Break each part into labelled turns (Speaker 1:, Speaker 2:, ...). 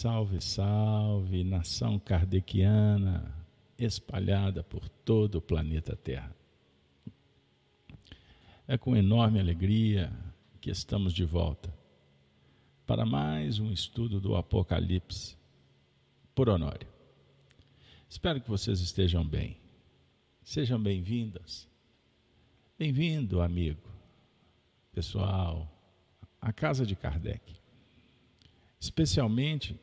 Speaker 1: Salve, salve, nação kardeciana espalhada por todo o planeta Terra. É com enorme alegria que estamos de volta para mais um estudo do Apocalipse por Honório. Espero que vocês estejam bem. Sejam bem-vindas. Bem-vindo, amigo, pessoal, à casa de Kardec especialmente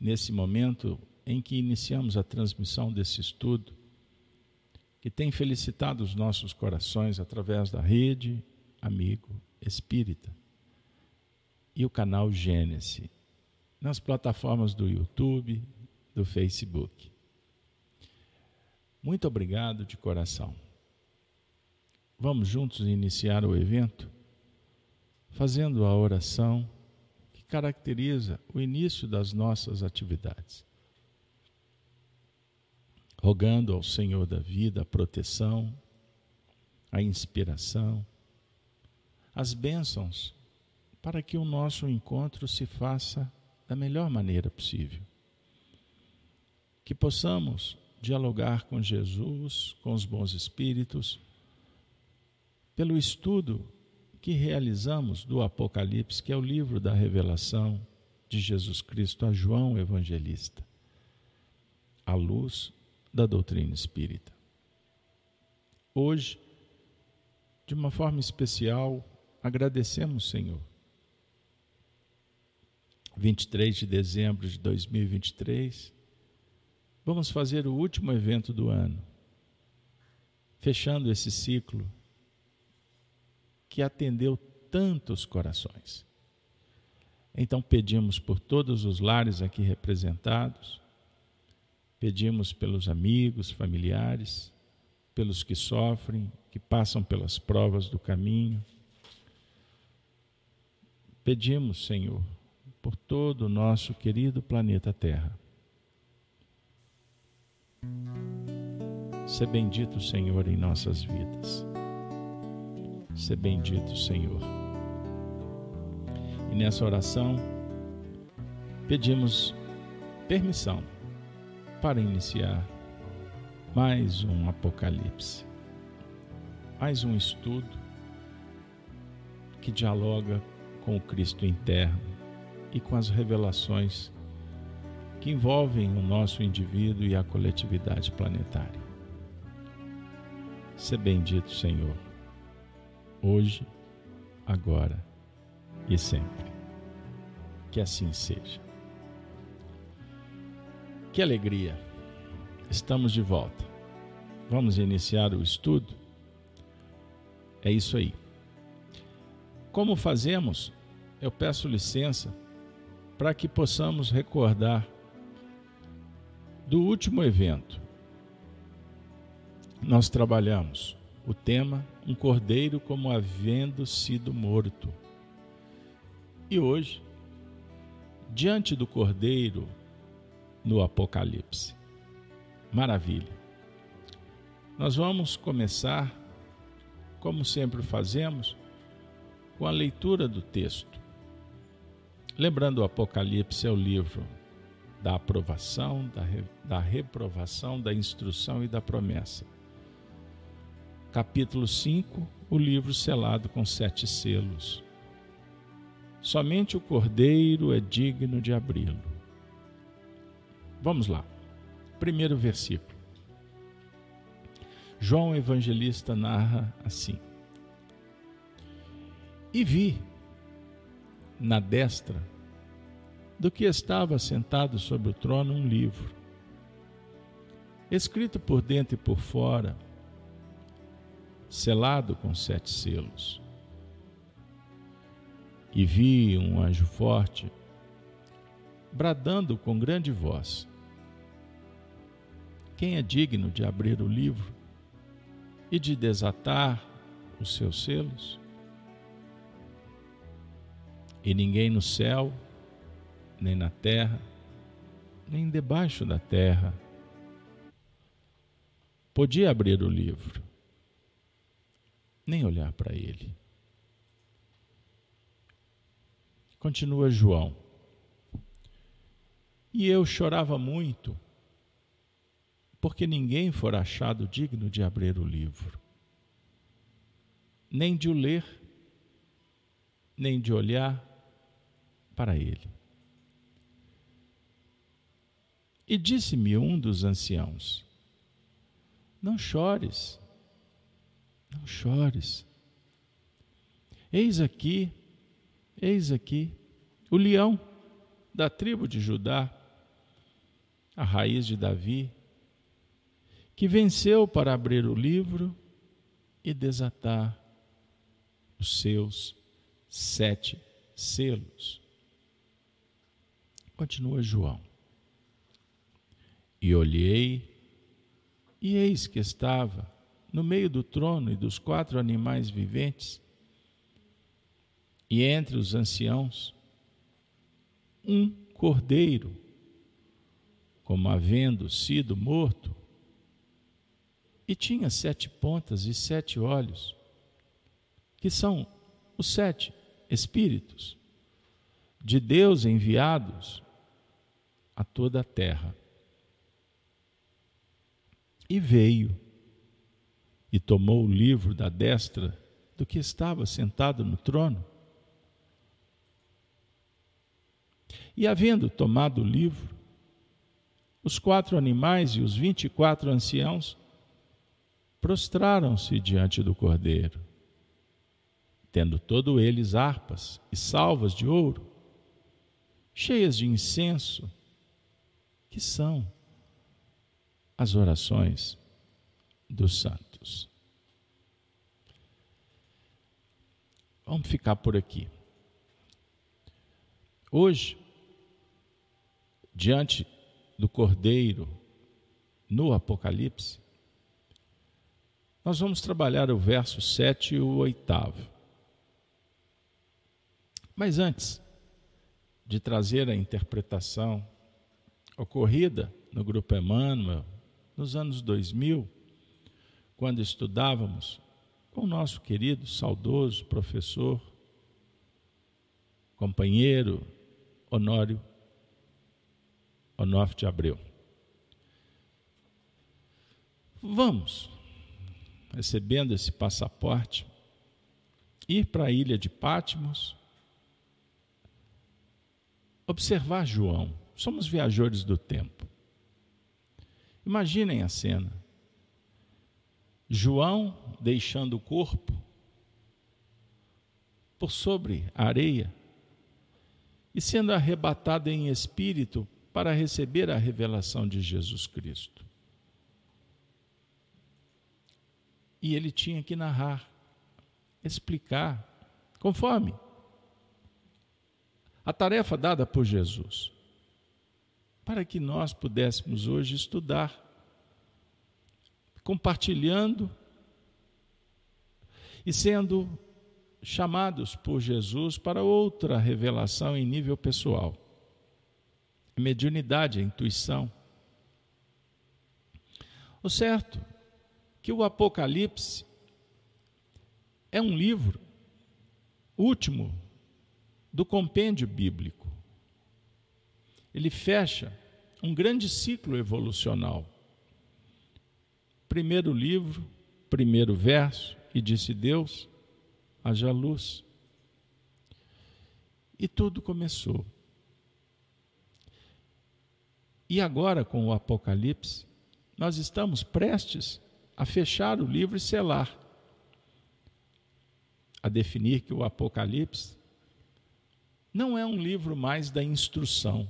Speaker 1: nesse momento em que iniciamos a transmissão desse estudo, que tem felicitado os nossos corações através da rede Amigo Espírita e o canal Gênesis, nas plataformas do YouTube, do Facebook. Muito obrigado de coração. Vamos juntos iniciar o evento fazendo a oração caracteriza o início das nossas atividades. Rogando ao Senhor da vida a proteção, a inspiração, as bênçãos, para que o nosso encontro se faça da melhor maneira possível. Que possamos dialogar com Jesus, com os bons espíritos, pelo estudo que realizamos do Apocalipse, que é o livro da revelação de Jesus Cristo a João Evangelista, à luz da doutrina espírita. Hoje, de uma forma especial, agradecemos, Senhor. 23 de dezembro de 2023, vamos fazer o último evento do ano, fechando esse ciclo que atendeu tantos corações. Então pedimos por todos os lares aqui representados, pedimos pelos amigos, familiares, pelos que sofrem, que passam pelas provas do caminho. Pedimos, Senhor, por todo o nosso querido planeta Terra. Ser bendito, Senhor, em nossas vidas. Ser bendito, Senhor. E nessa oração, pedimos permissão para iniciar mais um Apocalipse, mais um estudo que dialoga com o Cristo interno e com as revelações que envolvem o nosso indivíduo e a coletividade planetária. Ser bendito, Senhor hoje, agora e sempre. Que assim seja. Que alegria! Estamos de volta. Vamos iniciar o estudo? É isso aí. Como fazemos? Eu peço licença para que possamos recordar do último evento. Nós trabalhamos o tema um cordeiro como havendo sido morto. E hoje, diante do cordeiro no Apocalipse. Maravilha. Nós vamos começar, como sempre fazemos, com a leitura do texto. Lembrando, o Apocalipse é o livro da aprovação, da, re, da reprovação, da instrução e da promessa capítulo 5, o livro selado com sete selos. Somente o cordeiro é digno de abri-lo. Vamos lá. Primeiro versículo. João Evangelista narra assim: E vi na destra do que estava sentado sobre o trono um livro, escrito por dentro e por fora, selado com sete selos. E vi um anjo forte, bradando com grande voz: Quem é digno de abrir o livro e de desatar os seus selos? E ninguém no céu, nem na terra, nem debaixo da terra, podia abrir o livro nem olhar para ele. Continua João, E eu chorava muito, porque ninguém for achado digno de abrir o livro, nem de o ler, nem de olhar para ele. E disse-me um dos anciãos: Não chores, não chores. Eis aqui, eis aqui, o leão da tribo de Judá, a raiz de Davi, que venceu para abrir o livro e desatar os seus sete selos. Continua João. E olhei, e eis que estava no meio do trono e dos quatro animais viventes, e entre os anciãos, um cordeiro, como havendo sido morto, e tinha sete pontas e sete olhos, que são os sete espíritos de Deus enviados a toda a terra. E veio e tomou o livro da destra do que estava sentado no trono. E havendo tomado o livro, os quatro animais e os vinte e quatro anciãos prostraram-se diante do cordeiro, tendo todos eles harpas e salvas de ouro, cheias de incenso, que são as orações dos santos. Vamos ficar por aqui. Hoje, diante do Cordeiro, no Apocalipse, nós vamos trabalhar o verso 7 e o oitavo. Mas antes de trazer a interpretação ocorrida no Grupo Emmanuel, nos anos 2000, quando estudávamos com o nosso querido, saudoso professor, companheiro Honório Onofre de Abreu. Vamos, recebendo esse passaporte, ir para a ilha de Patmos, observar João. Somos viajores do tempo. Imaginem a cena. João deixando o corpo por sobre a areia e sendo arrebatado em espírito para receber a revelação de Jesus Cristo. E ele tinha que narrar, explicar, conforme a tarefa dada por Jesus para que nós pudéssemos hoje estudar, compartilhando e sendo chamados por Jesus para outra revelação em nível pessoal. Mediunidade, a intuição. O certo que o Apocalipse é um livro último do compêndio bíblico. Ele fecha um grande ciclo evolucional. Primeiro livro, primeiro verso, e disse Deus: haja luz. E tudo começou. E agora, com o Apocalipse, nós estamos prestes a fechar o livro e selar, a definir que o Apocalipse não é um livro mais da instrução,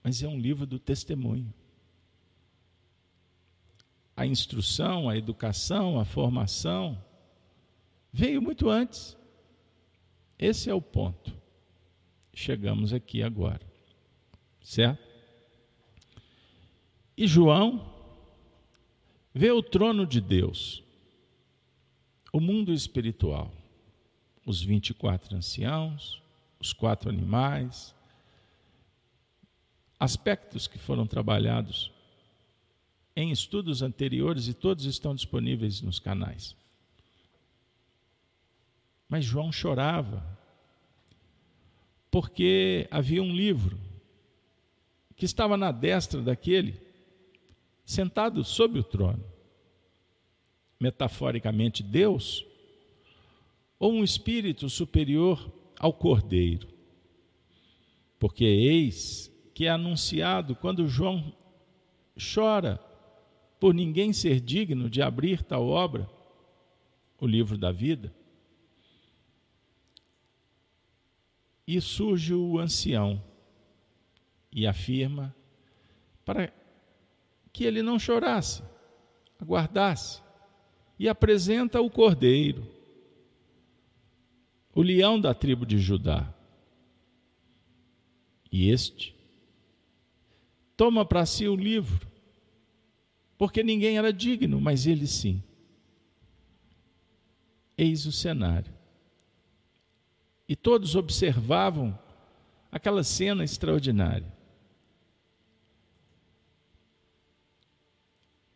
Speaker 1: mas é um livro do testemunho. A instrução, a educação, a formação veio muito antes. Esse é o ponto. Chegamos aqui agora. Certo? E João vê o trono de Deus, o mundo espiritual, os 24 anciãos, os quatro animais, aspectos que foram trabalhados em estudos anteriores e todos estão disponíveis nos canais. Mas João chorava, porque havia um livro que estava na destra daquele, sentado sobre o trono. Metaforicamente, Deus, ou um espírito superior ao cordeiro. Porque eis que é anunciado quando João chora por ninguém ser digno de abrir tal obra, o livro da vida. E surge o ancião e afirma para que ele não chorasse, aguardasse, e apresenta o cordeiro, o leão da tribo de Judá. E este toma para si o livro, porque ninguém era digno, mas ele sim. Eis o cenário. E todos observavam aquela cena extraordinária.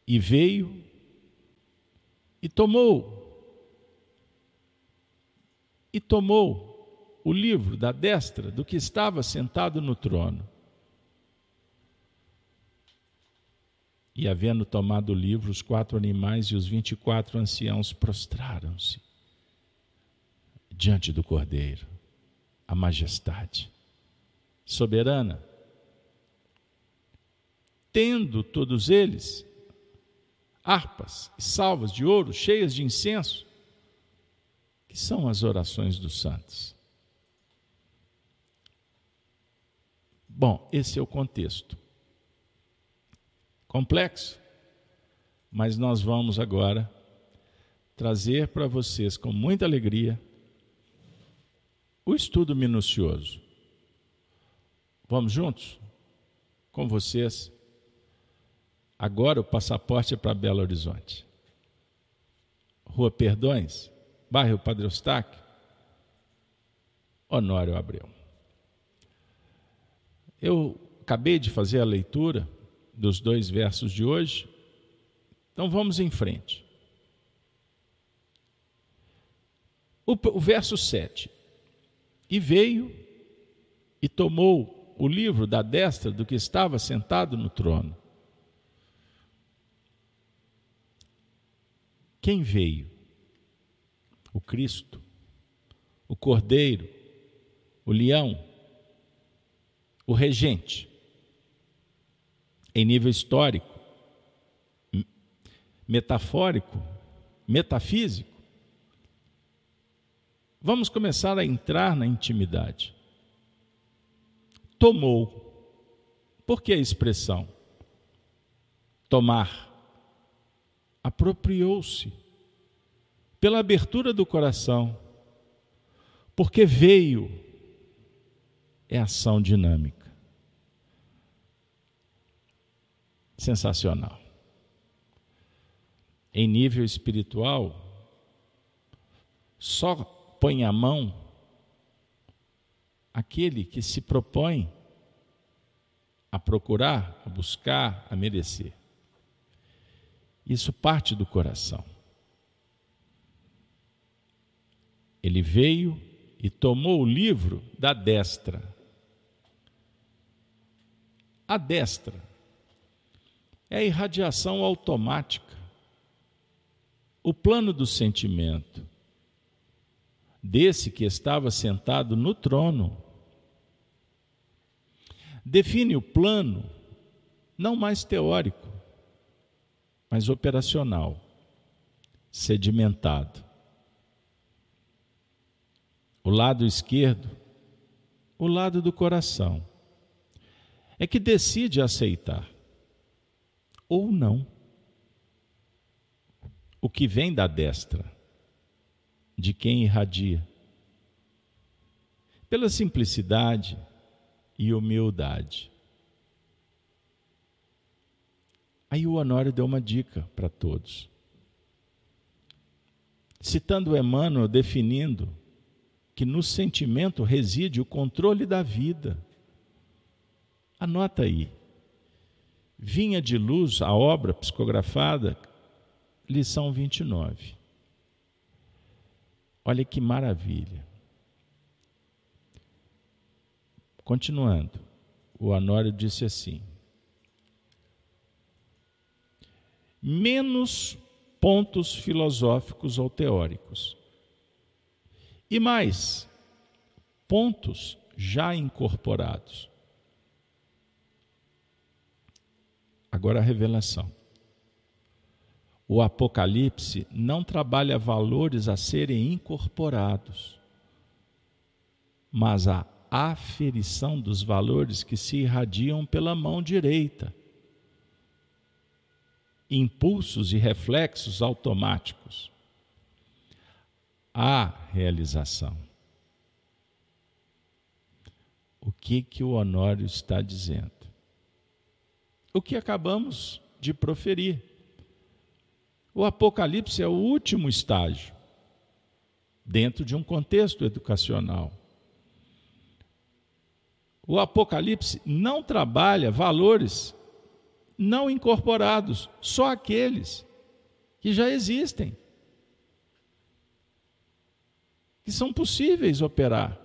Speaker 1: E veio e tomou e tomou o livro da destra do que estava sentado no trono. E havendo tomado o livro, os quatro animais e os vinte e quatro anciãos prostraram-se diante do Cordeiro, a majestade soberana. Tendo todos eles harpas e salvas de ouro cheias de incenso, que são as orações dos santos. Bom, esse é o contexto complexo, mas nós vamos agora trazer para vocês com muita alegria o estudo minucioso. Vamos juntos? Com vocês. Agora o passaporte é para Belo Horizonte. Rua Perdões, bairro Padre Eustáquio, Honório Abreu. Eu acabei de fazer a leitura dos dois versos de hoje. Então vamos em frente. O, o verso 7. E veio e tomou o livro da destra do que estava sentado no trono. Quem veio? O Cristo, o Cordeiro, o Leão, o Regente em nível histórico, metafórico, metafísico. Vamos começar a entrar na intimidade. Tomou. Por que a expressão? Tomar. Apropriou-se. Pela abertura do coração. Porque veio. É ação dinâmica. Sensacional. Em nível espiritual, só põe a mão aquele que se propõe a procurar, a buscar, a merecer. Isso parte do coração. Ele veio e tomou o livro da destra. A destra é a irradiação automática, o plano do sentimento, desse que estava sentado no trono. Define o plano, não mais teórico, mas operacional, sedimentado. O lado esquerdo, o lado do coração, é que decide aceitar ou não. O que vem da destra, de quem irradia, pela simplicidade e humildade. Aí o Honório deu uma dica para todos. Citando Emmanuel, definindo que no sentimento reside o controle da vida. Anota aí vinha de luz a obra psicografada, lição 29. Olha que maravilha. Continuando. o Honório disse assim: menos pontos filosóficos ou teóricos. E mais, pontos já incorporados. Agora a revelação. O Apocalipse não trabalha valores a serem incorporados, mas a aferição dos valores que se irradiam pela mão direita. Impulsos e reflexos automáticos. A realização. O que que o Honório está dizendo? O que acabamos de proferir. O Apocalipse é o último estágio dentro de um contexto educacional. O Apocalipse não trabalha valores não incorporados, só aqueles que já existem, que são possíveis operar,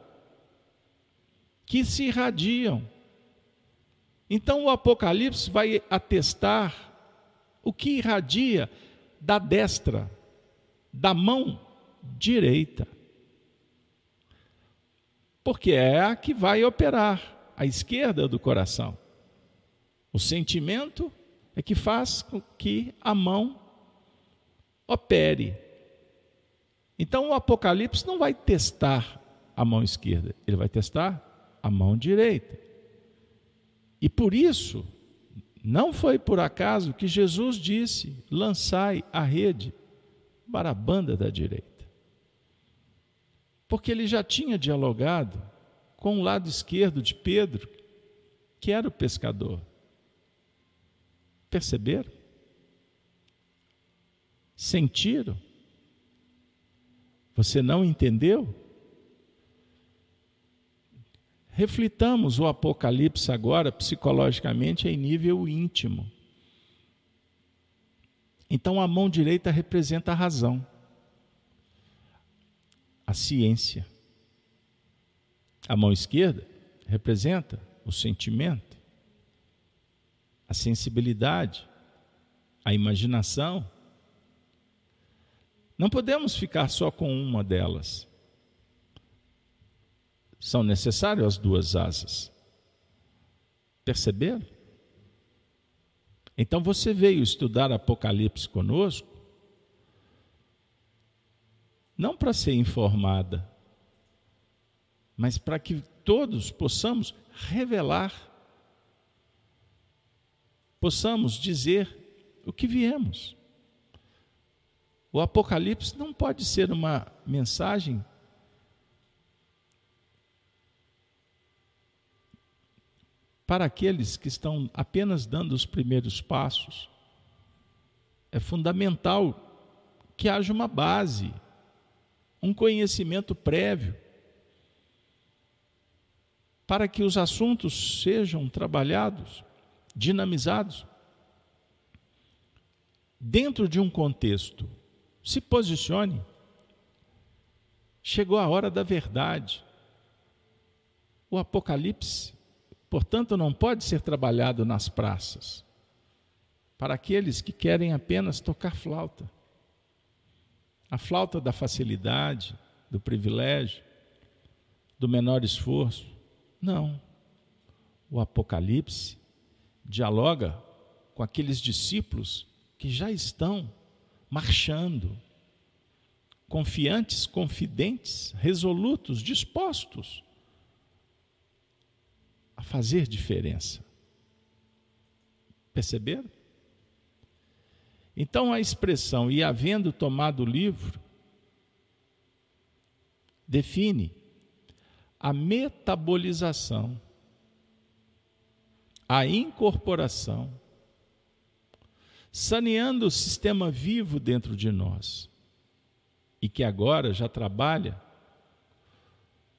Speaker 1: que se irradiam. Então o Apocalipse vai atestar o que irradia da destra, da mão direita. Porque é a que vai operar, a esquerda do coração. O sentimento é que faz com que a mão opere. Então o Apocalipse não vai testar a mão esquerda, ele vai testar a mão direita. E por isso, não foi por acaso que Jesus disse: lançai a rede para a banda da direita. Porque ele já tinha dialogado com o lado esquerdo de Pedro, que era o pescador. Perceberam? Sentiram? Você não entendeu? Reflitamos o Apocalipse agora psicologicamente em nível íntimo. Então a mão direita representa a razão, a ciência. A mão esquerda representa o sentimento, a sensibilidade, a imaginação. Não podemos ficar só com uma delas. São necessárias as duas asas. Perceberam? Então você veio estudar Apocalipse conosco, não para ser informada, mas para que todos possamos revelar, possamos dizer o que viemos. O Apocalipse não pode ser uma mensagem para aqueles que estão apenas dando os primeiros passos, é fundamental que haja uma base, um conhecimento prévio, para que os assuntos sejam trabalhados, dinamizados, dentro de um contexto. Se posicione. Chegou a hora da verdade. O Apocalipse Portanto, não pode ser trabalhado nas praças para aqueles que querem apenas tocar flauta. A flauta da facilidade, do privilégio, do menor esforço. Não. O Apocalipse dialoga com aqueles discípulos que já estão marchando, confiantes, confidentes, resolutos, dispostos fazer diferença. Perceberam? Então a expressão e havendo tomado o livro define a metabolização, a incorporação, saneando o sistema vivo dentro de nós e que agora já trabalha,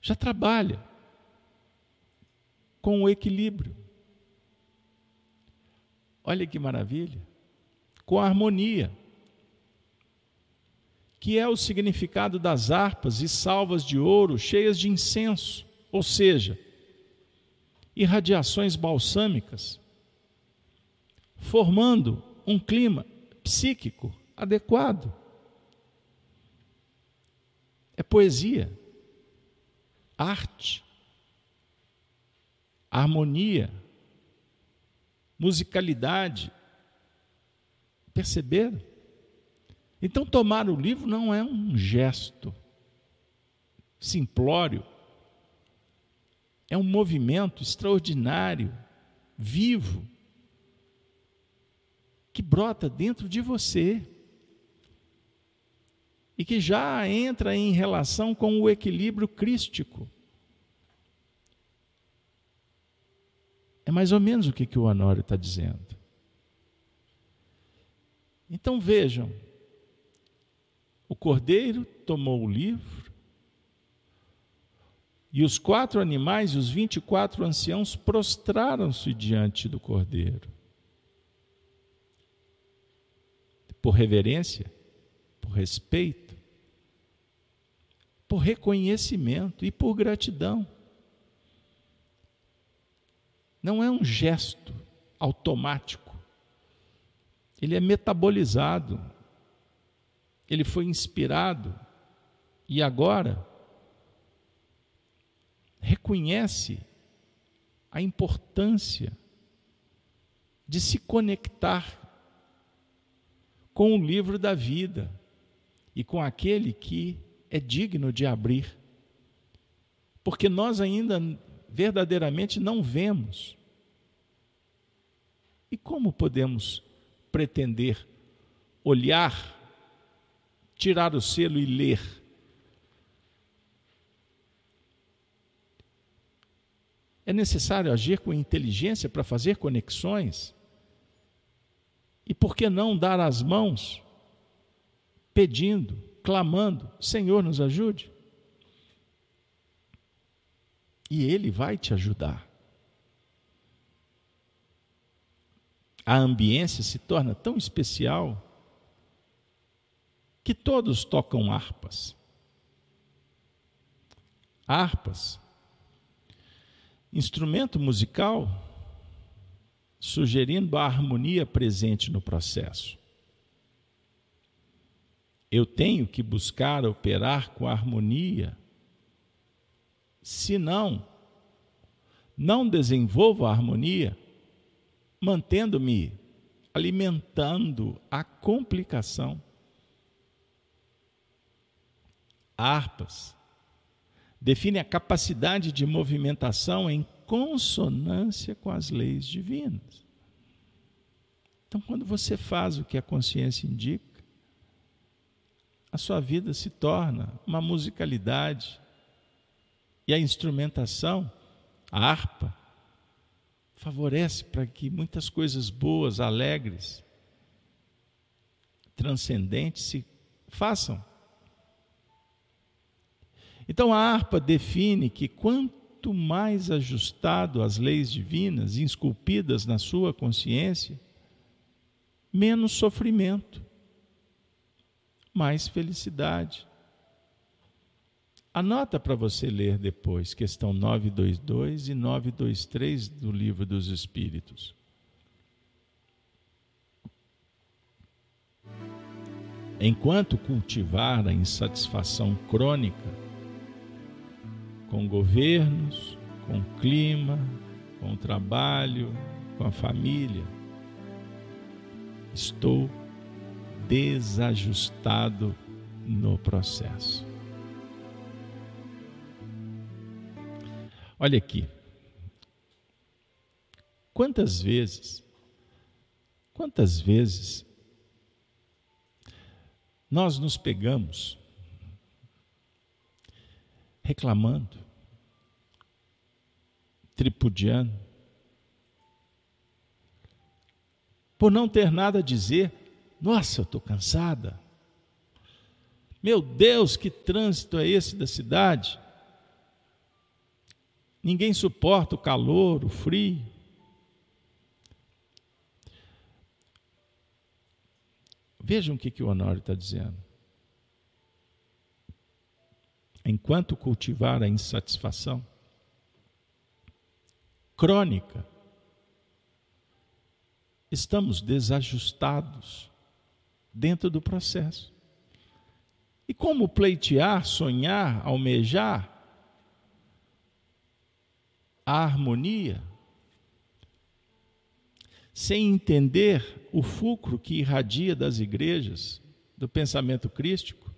Speaker 1: já trabalha com o equilíbrio. Olha que maravilha! Com a harmonia, que é o significado das harpas e salvas de ouro cheias de incenso, ou seja, irradiações balsâmicas, formando um clima psíquico adequado. É poesia, arte, harmonia, musicalidade. Perceberam? Então, tomar o livro não é um gesto simplório, é um movimento extraordinário, vivo, que brota dentro de você e que já entra em relação com o equilíbrio crístico. É mais ou menos o que, que o Honório está dizendo. Então vejam, o cordeiro tomou o livro, e os quatro animais e os vinte e quatro anciãos prostraram-se diante do cordeiro. Por reverência, por respeito, por reconhecimento e por gratidão. Não é um gesto automático, ele é metabolizado, ele foi inspirado. E agora reconhece a importância de se conectar com o livro da vida e com aquele que é digno de abrir. Porque nós ainda verdadeiramente não vemos. E como podemos pretender olhar, tirar o selo e ler? É necessário agir com inteligência para fazer conexões. E por que não dar as mãos, pedindo, clamando: Senhor, nos ajude? E Ele vai te ajudar. A ambiência se torna tão especial que todos tocam harpas. Harpas instrumento musical, sugerindo a harmonia presente no processo. Eu tenho que buscar operar com harmonia, senão, não desenvolvo a harmonia, mantendo-me alimentando a complicação. Harpas define a capacidade de movimentação em consonância com as leis divinas. Então, quando você faz o que a consciência indica, a sua vida se torna uma musicalidade. E a instrumentação, a harpa, favorece para que muitas coisas boas, alegres, transcendentes se façam então a harpa define que quanto mais ajustado às leis divinas, esculpidas na sua consciência, menos sofrimento, mais felicidade. Anota para você ler depois, questão 922 e 923 do Livro dos Espíritos. Enquanto cultivar a insatisfação crônica, com governos, com clima, com trabalho, com a família. Estou desajustado no processo. Olha aqui. Quantas vezes, quantas vezes nós nos pegamos reclamando, tripudiano, por não ter nada a dizer. Nossa, eu estou cansada. Meu Deus, que trânsito é esse da cidade? Ninguém suporta o calor, o frio. Vejam o que, que o Honório está dizendo. Enquanto cultivar a insatisfação, crônica. Estamos desajustados dentro do processo. E como pleitear, sonhar, almejar a harmonia, sem entender o fulcro que irradia das igrejas, do pensamento crístico,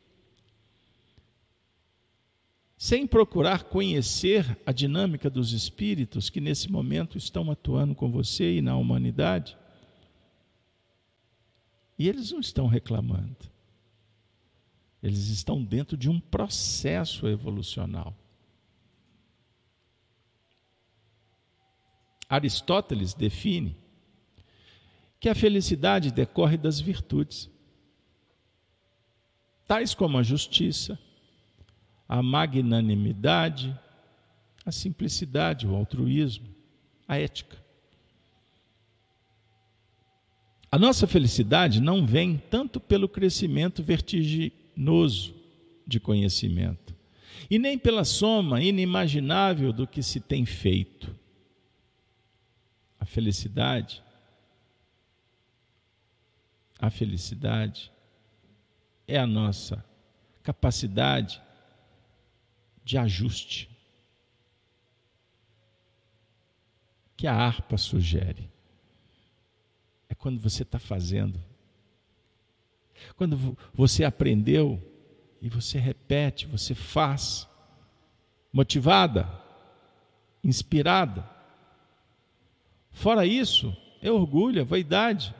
Speaker 1: sem procurar conhecer a dinâmica dos espíritos que nesse momento estão atuando com você e na humanidade. E eles não estão reclamando. Eles estão dentro de um processo evolucional. Aristóteles define que a felicidade decorre das virtudes, tais como a justiça, a magnanimidade, a simplicidade, o altruísmo, a ética. A nossa felicidade não vem tanto pelo crescimento vertiginoso de conhecimento, e nem pela soma inimaginável do que se tem feito. A felicidade, a felicidade é a nossa capacidade de ajuste que a harpa sugere. É quando você está fazendo. Quando você aprendeu e você repete, você faz, motivada, inspirada. Fora isso, é orgulho, é vaidade,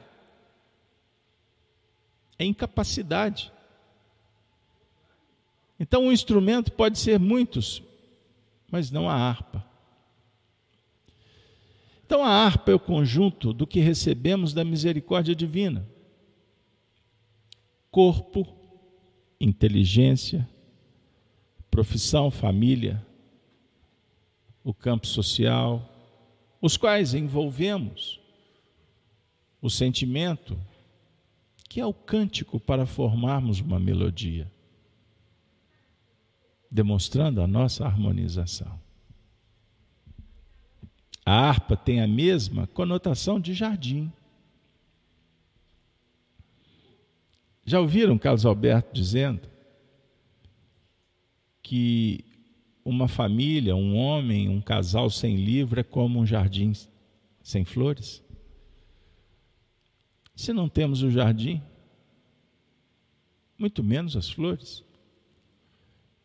Speaker 1: é incapacidade. Então, um instrumento pode ser muitos, mas não a harpa. Então, a harpa é o conjunto do que recebemos da misericórdia divina: corpo, inteligência, profissão, família, o campo social, os quais envolvemos o sentimento, que é o cântico para formarmos uma melodia demonstrando a nossa harmonização. A harpa tem a mesma conotação de jardim. Já ouviram Carlos Alberto dizendo que uma família, um homem, um casal sem livro é como um jardim sem flores? Se não temos o jardim, muito menos as flores.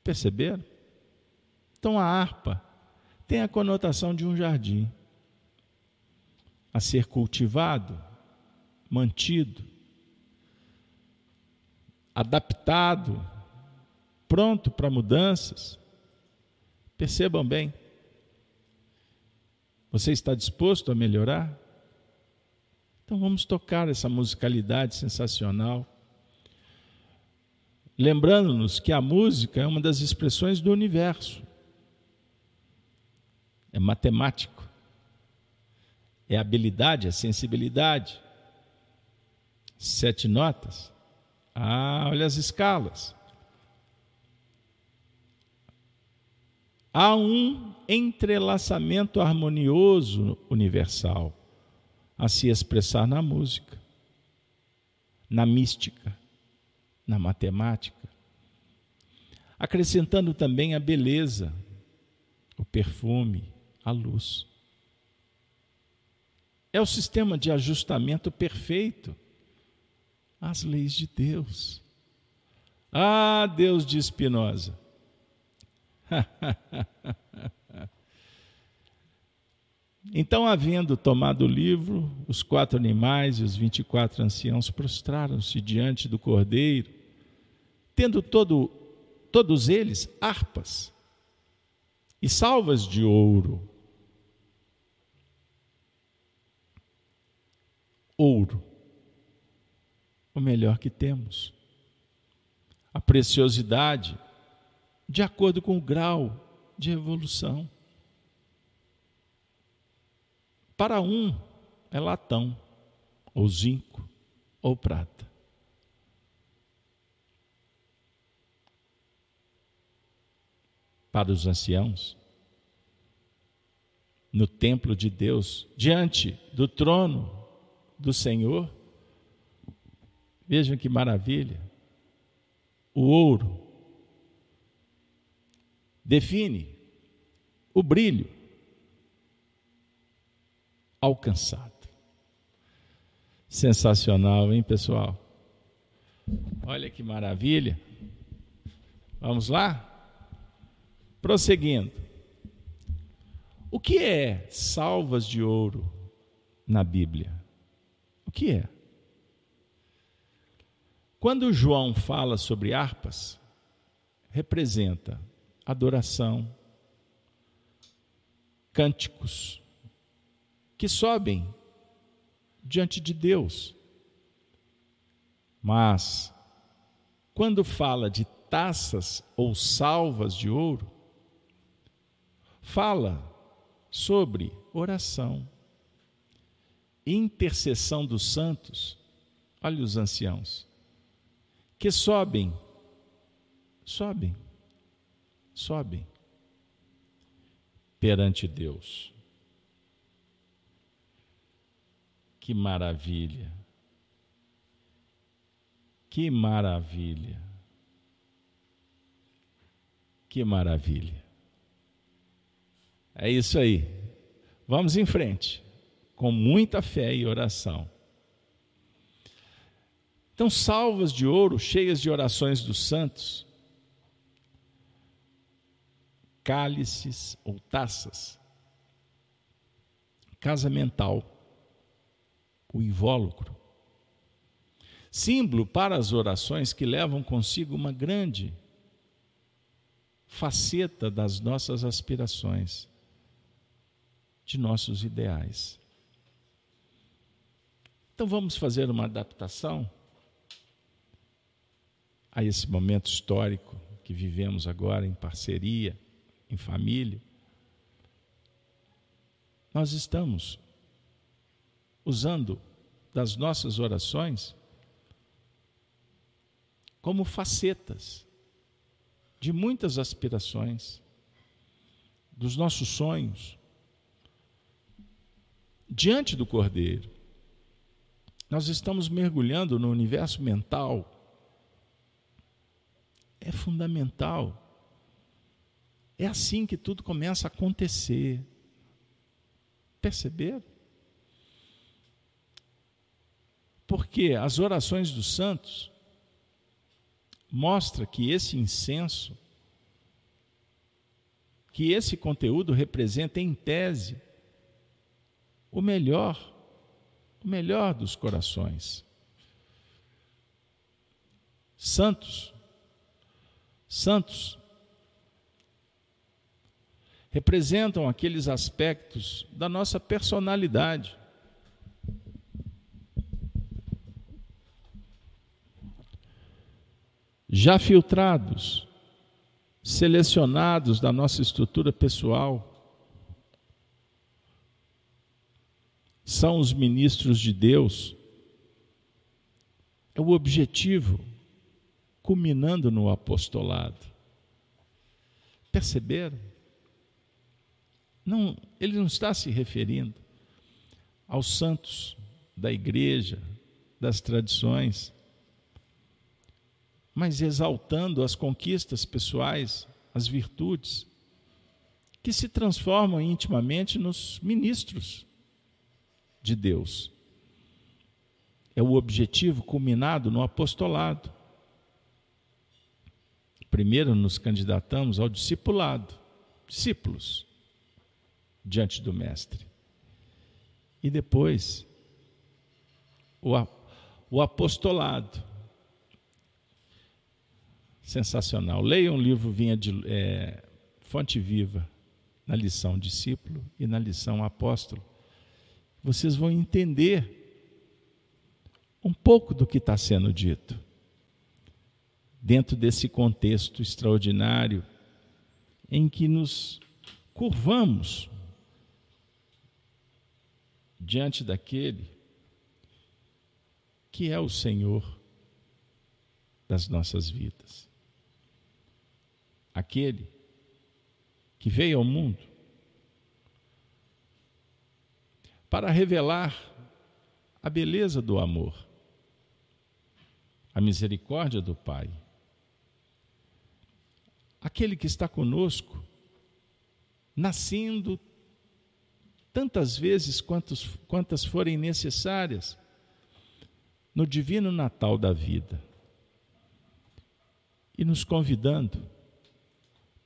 Speaker 1: Perceberam? Então a harpa tem a conotação de um jardim a ser cultivado, mantido, adaptado, pronto para mudanças. Percebam bem. Você está disposto a melhorar? Então vamos tocar essa musicalidade sensacional lembrando-nos que a música é uma das expressões do universo. É matemático. É habilidade, é sensibilidade. Sete notas. Ah, olha as escalas. Há um entrelaçamento harmonioso universal a se expressar na música, na mística na matemática, acrescentando também a beleza, o perfume, a luz. É o sistema de ajustamento perfeito às leis de Deus. Ah, Deus de Espinosa. Então, havendo tomado o livro, os quatro animais e os vinte e quatro anciãos prostraram-se diante do cordeiro, tendo todo, todos eles harpas e salvas de ouro. Ouro, o melhor que temos. A preciosidade, de acordo com o grau de evolução. Para um é latão, ou zinco, ou prata. Para os anciãos, no templo de Deus, diante do trono do Senhor. Vejam que maravilha. O ouro define o brilho alcançado. Sensacional, hein, pessoal? Olha que maravilha. Vamos lá? Prosseguindo. O que é salvas de ouro na Bíblia? O que é? Quando João fala sobre harpas, representa adoração, cânticos que sobem diante de Deus. Mas, quando fala de taças ou salvas de ouro, fala sobre oração, intercessão dos santos. Olha os anciãos, que sobem, sobem, sobem perante Deus. Que maravilha! Que maravilha! Que maravilha! É isso aí. Vamos em frente, com muita fé e oração. Então, salvas de ouro, cheias de orações dos santos, cálices ou taças, casamental, o invólucro, símbolo para as orações que levam consigo uma grande faceta das nossas aspirações, de nossos ideais. Então vamos fazer uma adaptação a esse momento histórico que vivemos agora em parceria em família, nós estamos usando das nossas orações como facetas de muitas aspirações, dos nossos sonhos, diante do Cordeiro. Nós estamos mergulhando no universo mental. É fundamental é assim que tudo começa a acontecer. Perceberam? Porque as orações dos santos mostra que esse incenso, que esse conteúdo representa em tese o melhor, o melhor dos corações. Santos, santos representam aqueles aspectos da nossa personalidade. Já filtrados, selecionados da nossa estrutura pessoal, são os ministros de Deus. É o objetivo culminando no apostolado. Perceberam? Não, ele não está se referindo aos santos da igreja, das tradições, mas exaltando as conquistas pessoais, as virtudes, que se transformam intimamente nos ministros de Deus. É o objetivo culminado no apostolado. Primeiro nos candidatamos ao discipulado, discípulos diante do Mestre. E depois, o, apostolado. Sensacional. Leiam o livro Vinha de é, Fonte Viva, na lição discípulo e na lição apóstolo. Vocês vão entender um pouco do que está sendo dito dentro desse contexto extraordinário em que nos curvamos diante daquele que é o Senhor das nossas vidas. Aquele que veio ao mundo para revelar a beleza do amor, a misericórdia do Pai. Aquele que está conosco, nascendo tantas vezes quantos, quantas forem necessárias, no divino Natal da vida, e nos convidando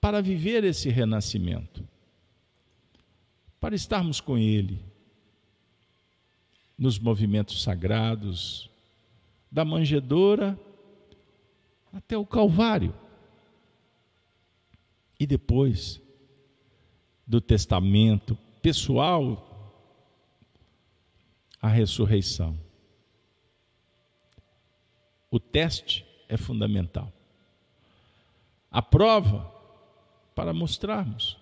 Speaker 1: para viver esse renascimento, para estarmos com Ele nos movimentos sagrados, da manjedoura até o Calvário. E depois do testamento pessoal, a ressurreição. O teste é fundamental. A prova para mostrarmos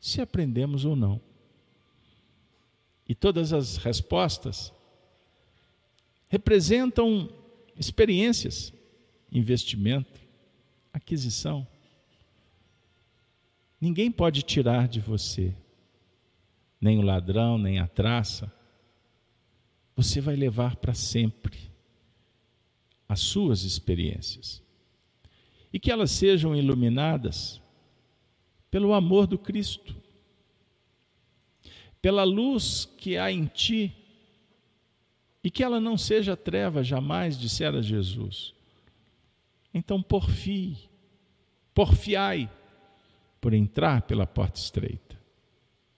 Speaker 1: se aprendemos ou não. E todas as respostas representam experiências, investimento, aquisição. Ninguém pode tirar de você, nem o ladrão, nem a traça. Você vai levar para sempre as suas experiências. E que elas sejam iluminadas pelo amor do Cristo, pela luz que há em ti, e que ela não seja treva jamais, dissera Jesus. Então porfie, porfiai por entrar pela porta estreita,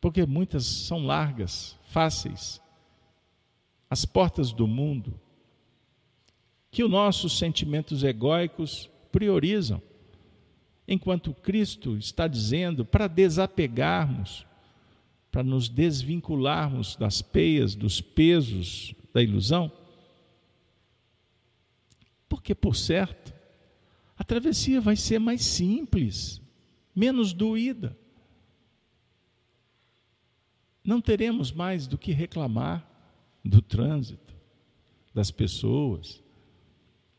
Speaker 1: porque muitas são largas, fáceis, as portas do mundo, que os nossos sentimentos egóicos priorizam enquanto Cristo está dizendo para desapegarmos, para nos desvincularmos das peias, dos pesos da ilusão. Porque, por certo, a travessia vai ser mais simples, menos doída. Não teremos mais do que reclamar do trânsito, das pessoas,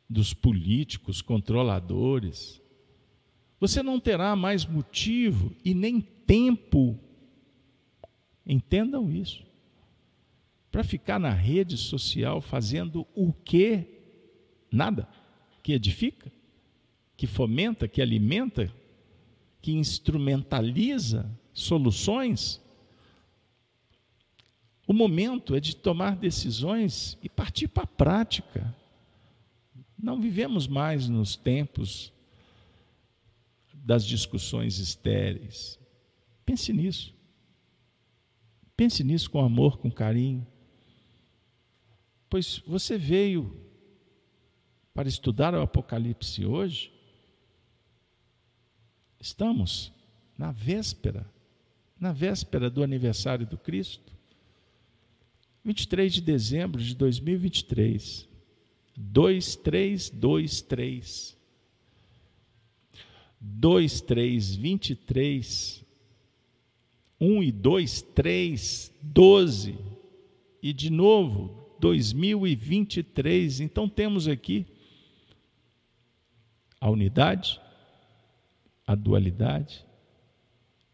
Speaker 1: dos políticos controladores você não terá mais motivo e nem tempo, entendam isso, para ficar na rede social fazendo o que? Nada. Que edifica, que fomenta, que alimenta, que instrumentaliza soluções. O momento é de tomar decisões e partir para a prática. Não vivemos mais nos tempos das discussões estéreis. Pense nisso. Pense nisso com amor, com carinho. Pois você veio para estudar o Apocalipse hoje. Estamos na véspera, na véspera do aniversário do Cristo. 23 de dezembro de 2023. 2323. 2, 3, 23, 1 e 2, 3, 12, e de novo, 2023. Então temos aqui a unidade, a dualidade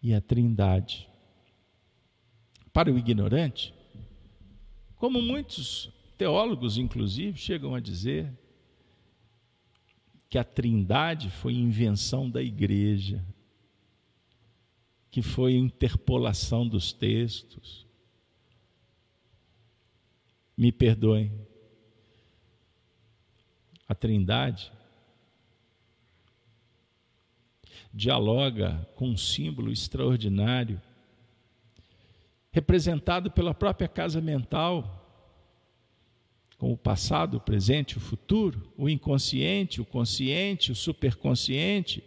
Speaker 1: e a trindade. Para o ignorante, como muitos teólogos, inclusive, chegam a dizer, que a Trindade foi invenção da igreja, que foi interpolação dos textos. Me perdoem. A Trindade dialoga com um símbolo extraordinário, representado pela própria casa mental com o passado, o presente, o futuro, o inconsciente, o consciente, o superconsciente.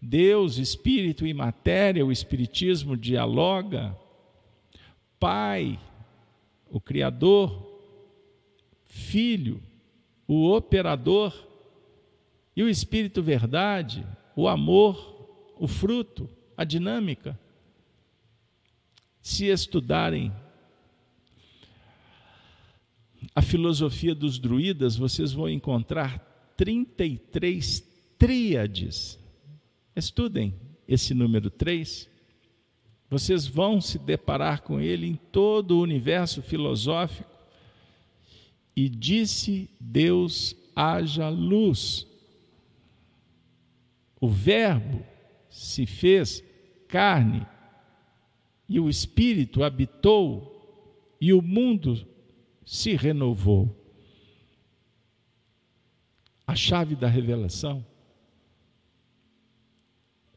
Speaker 1: Deus, espírito e matéria, o espiritismo dialoga. Pai, o criador, filho, o operador e o espírito verdade, o amor, o fruto, a dinâmica. Se estudarem a filosofia dos druidas, vocês vão encontrar 33 tríades. Estudem esse número 3. Vocês vão se deparar com ele em todo o universo filosófico. E disse Deus: haja luz. O Verbo se fez carne e o Espírito habitou e o mundo se renovou. A chave da revelação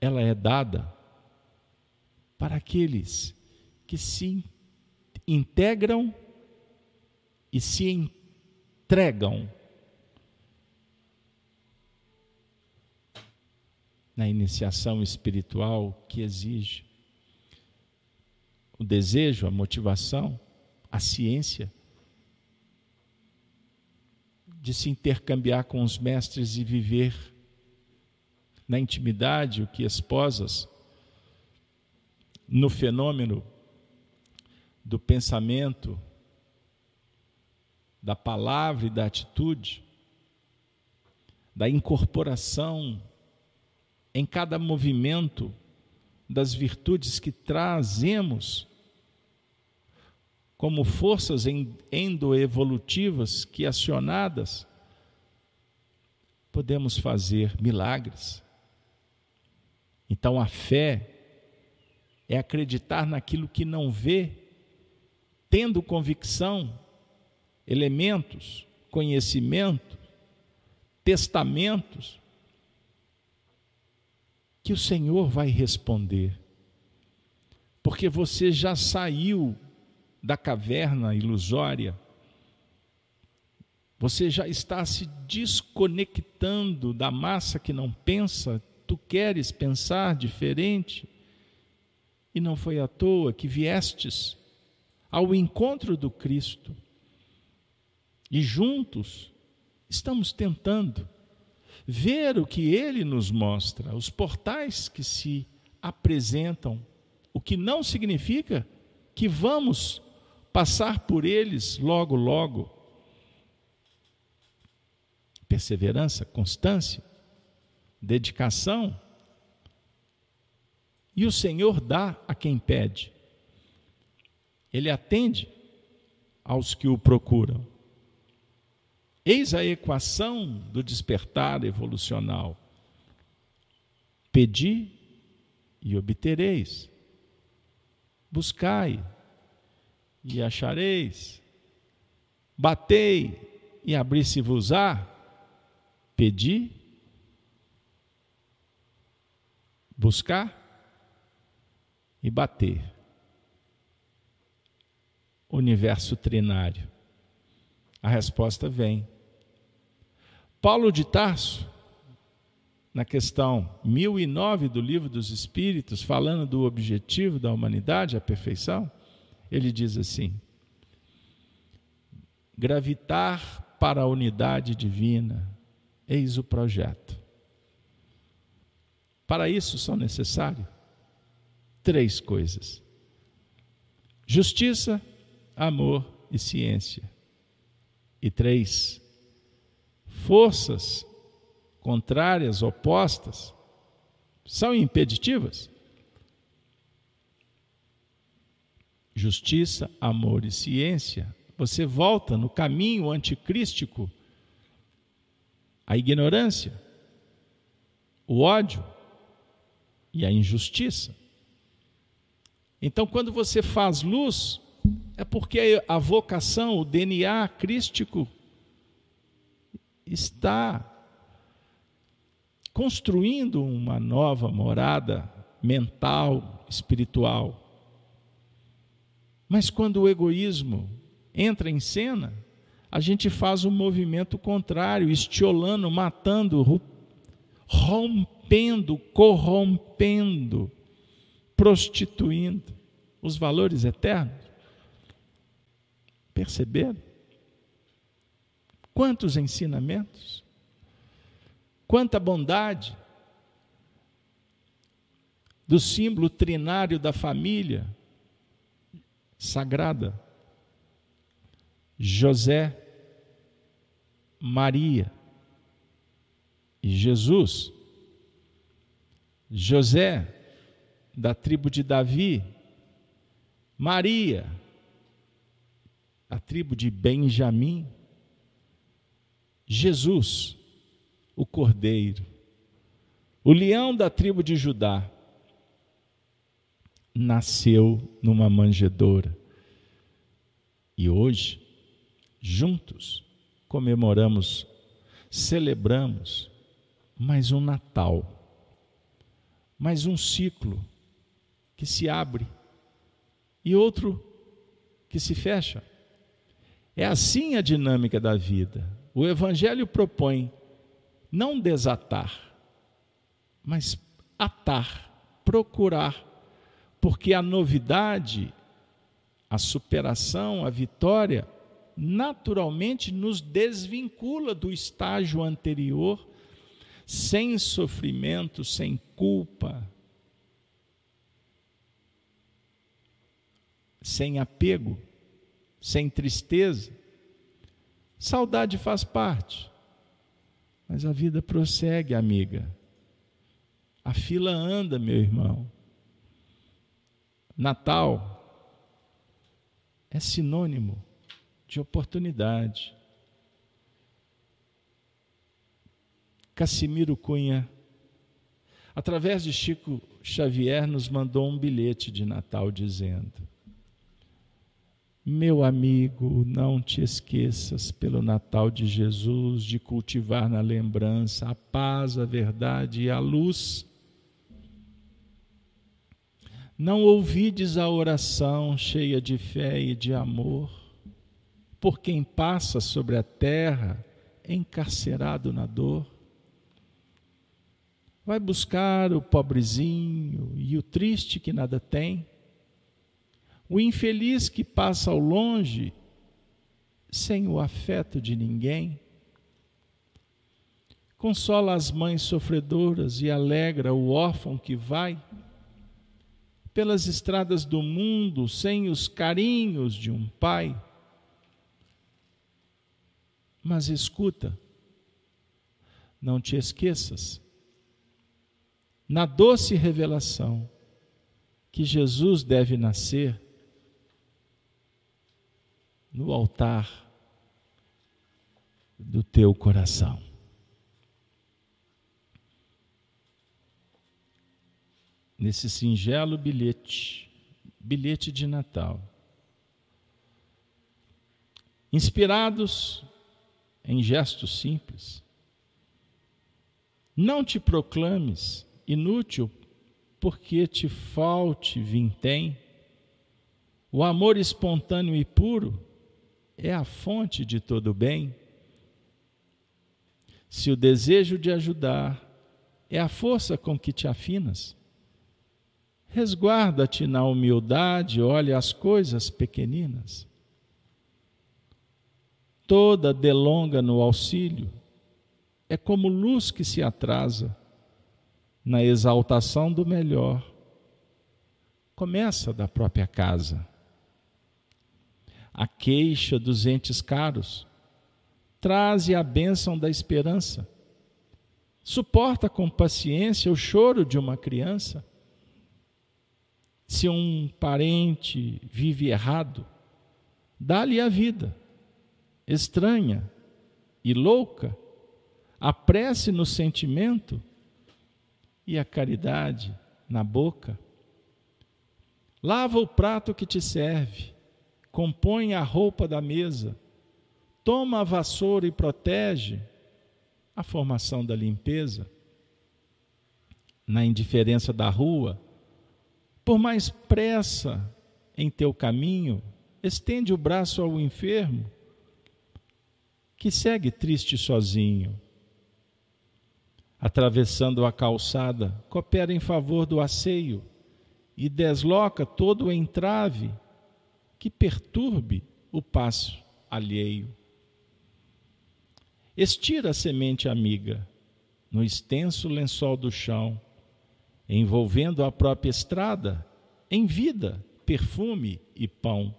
Speaker 1: ela é dada para aqueles que se integram e se entregam na iniciação espiritual que exige o desejo, a motivação, a ciência de se intercambiar com os mestres e viver na intimidade o que esposas no fenômeno do pensamento, da palavra e da atitude, da incorporação em cada movimento das virtudes que trazemos como forças endoevolutivas que acionadas podemos fazer milagres. Então a fé é acreditar naquilo que não vê, tendo convicção, elementos, conhecimento, testamentos, que o Senhor vai responder. Porque você já saiu da caverna ilusória, você já está se desconectando da massa que não pensa, tu queres pensar diferente, e não foi à toa que viestes ao encontro do Cristo. E juntos estamos tentando ver o que ele nos mostra, os portais que se apresentam, o que não significa que vamos passar por eles logo, logo. Perseverança, constância, dedicação. E o Senhor dá a quem pede. Ele atende aos que o procuram. Eis a equação do despertar evolucional. Pedi e obtereis. Buscai e achareis. Batei e abri-se-vos-á. Pedi, buscar e bater. Universo trinário. A resposta vem. Paulo de Tarso, na questão 1009 do Livro dos Espíritos, falando do objetivo da humanidade, a perfeição, ele diz assim: gravitar para a unidade divina, eis o projeto. Para isso são necessários três coisas: justiça, amor e ciência. E três, forças contrárias, opostas, são impeditivas. Justiça, amor e ciência, você volta no caminho anticrístico, a ignorância, o ódio e a injustiça. Então, quando você faz luz, é porque a vocação, o DNA crístico, está construindo uma nova morada mental, espiritual. Mas quando o egoísmo entra em cena, a gente faz um movimento contrário, estiolando, matando, rompendo, corrompendo prostituindo os valores eternos. Perceberam? Quantos ensinamentos, quanta bondade do símbolo trinário da família sagrada. José, Maria e Jesus. José da tribo de Davi, Maria, a tribo de Benjamim, Jesus, o Cordeiro, o leão da tribo de Judá, nasceu numa manjedoura. E hoje, juntos, comemoramos, celebramos mais um Natal, mais um ciclo que se abre e outro que se fecha. É assim a dinâmica da vida. O Evangelho propõe não desatar, mas atar, procurar, porque a novidade, a superação, a vitória, naturalmente nos desvincula do estágio anterior, sem sofrimento, sem culpa, sem apego, sem tristeza. Saudade faz parte, mas a vida prossegue, amiga. A fila anda, meu irmão. Natal é sinônimo de oportunidade. Cassimiro Cunha, através de Chico Xavier, nos mandou um bilhete de Natal dizendo: Meu amigo, não te esqueças, pelo Natal de Jesus, de cultivar na lembrança a paz, a verdade e a luz não ouvides a oração cheia de fé e de amor por quem passa sobre a terra encarcerado na dor? Vai buscar o pobrezinho e o triste que nada tem, o infeliz que passa ao longe sem o afeto de ninguém. Consola as mães sofredoras e alegra o órfão que vai pelas estradas do mundo sem os carinhos de um pai. Mas escuta, não te esqueças, na doce revelação que Jesus deve nascer no altar do teu coração. nesse singelo bilhete, bilhete de Natal. Inspirados em gestos simples, não te proclames inútil porque te falte vintém. O amor espontâneo e puro é a fonte de todo bem. Se o desejo de ajudar é a força com que te afinas, Resguarda-te na humildade, olha as coisas pequeninas. Toda delonga no auxílio é como luz que se atrasa na exaltação do melhor. Começa da própria casa. A queixa dos entes caros traze a bênção da esperança. Suporta com paciência o choro de uma criança se um parente vive errado, dá-lhe a vida. Estranha e louca, a prece no sentimento e a caridade na boca. Lava o prato que te serve, compõe a roupa da mesa, toma a vassoura e protege a formação da limpeza. Na indiferença da rua, por mais pressa em teu caminho, estende o braço ao enfermo, que segue triste sozinho. Atravessando a calçada, coopera em favor do asseio e desloca todo o entrave que perturbe o passo alheio. Estira a semente amiga no extenso lençol do chão envolvendo a própria estrada, em vida, perfume e pão.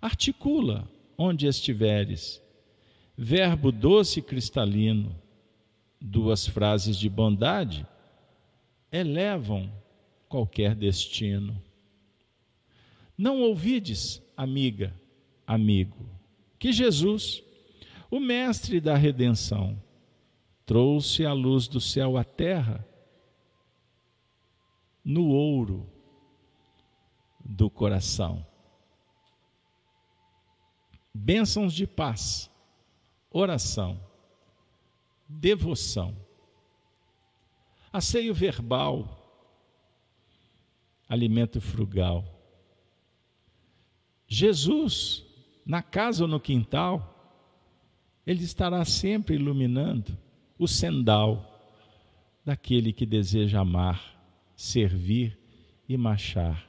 Speaker 1: Articula onde estiveres, verbo doce e cristalino, duas frases de bondade elevam qualquer destino. Não ouvides, amiga, amigo, que Jesus, o Mestre da redenção, trouxe a luz do céu à terra no ouro do coração. Bênçãos de paz, oração, devoção, asseio verbal, alimento frugal. Jesus, na casa ou no quintal, ele estará sempre iluminando o sendal daquele que deseja amar, servir e machar,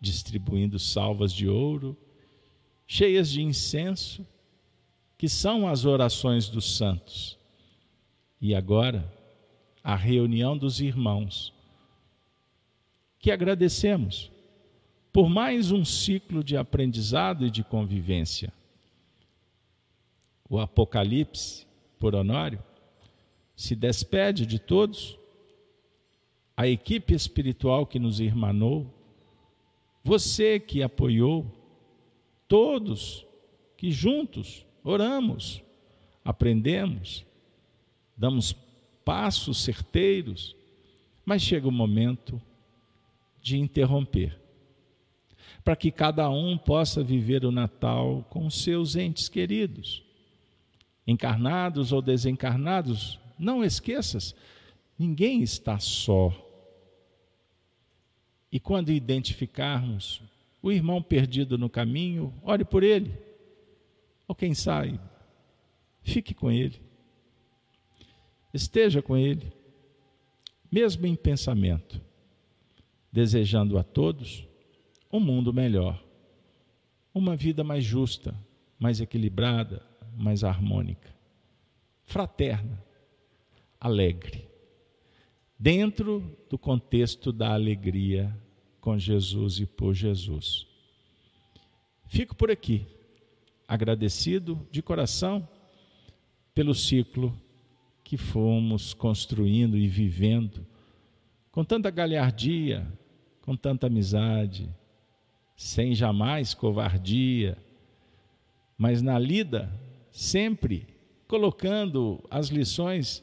Speaker 1: distribuindo salvas de ouro, cheias de incenso, que são as orações dos santos. E agora, a reunião dos irmãos, que agradecemos por mais um ciclo de aprendizado e de convivência. O Apocalipse por Honório, se despede de todos, a equipe espiritual que nos irmanou, você que apoiou, todos que juntos oramos, aprendemos, damos passos certeiros, mas chega o momento de interromper, para que cada um possa viver o Natal com seus entes queridos encarnados ou desencarnados, não esqueças, ninguém está só. E quando identificarmos o irmão perdido no caminho, ore por ele. Ou quem sabe, fique com ele. Esteja com ele, mesmo em pensamento, desejando a todos um mundo melhor, uma vida mais justa, mais equilibrada, mais harmônica, fraterna, alegre, dentro do contexto da alegria com Jesus e por Jesus. Fico por aqui, agradecido de coração pelo ciclo que fomos construindo e vivendo com tanta galhardia, com tanta amizade, sem jamais covardia, mas na lida sempre colocando as lições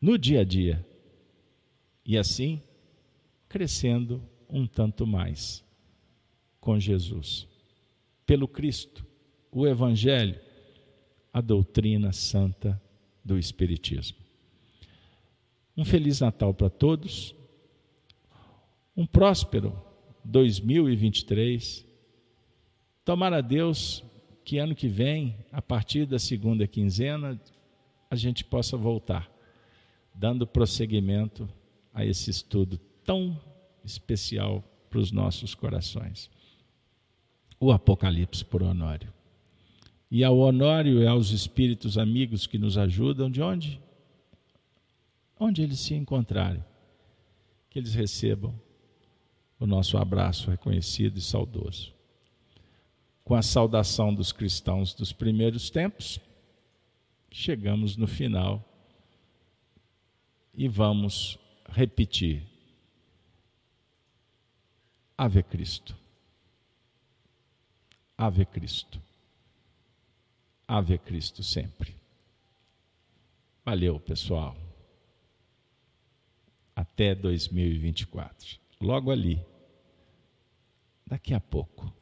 Speaker 1: no dia a dia e assim crescendo um tanto mais com Jesus. Pelo Cristo, o Evangelho, a doutrina santa do Espiritismo. Um Feliz Natal para todos, um próspero 2023. Tomara Deus que ano que vem, a partir da segunda quinzena, a gente possa voltar, dando prosseguimento a esse estudo tão especial para os nossos corações. O Apocalipse por Honório. E ao Honório e aos espíritos amigos que nos ajudam, de onde? Onde eles se encontrarem, que eles recebam o nosso abraço reconhecido e saudoso com a saudação dos cristãos dos primeiros tempos, chegamos no final e vamos repetir. Ave Cristo. Ave Cristo. Ave Cristo sempre. Valeu, pessoal. Até 2024. Logo ali daqui a pouco.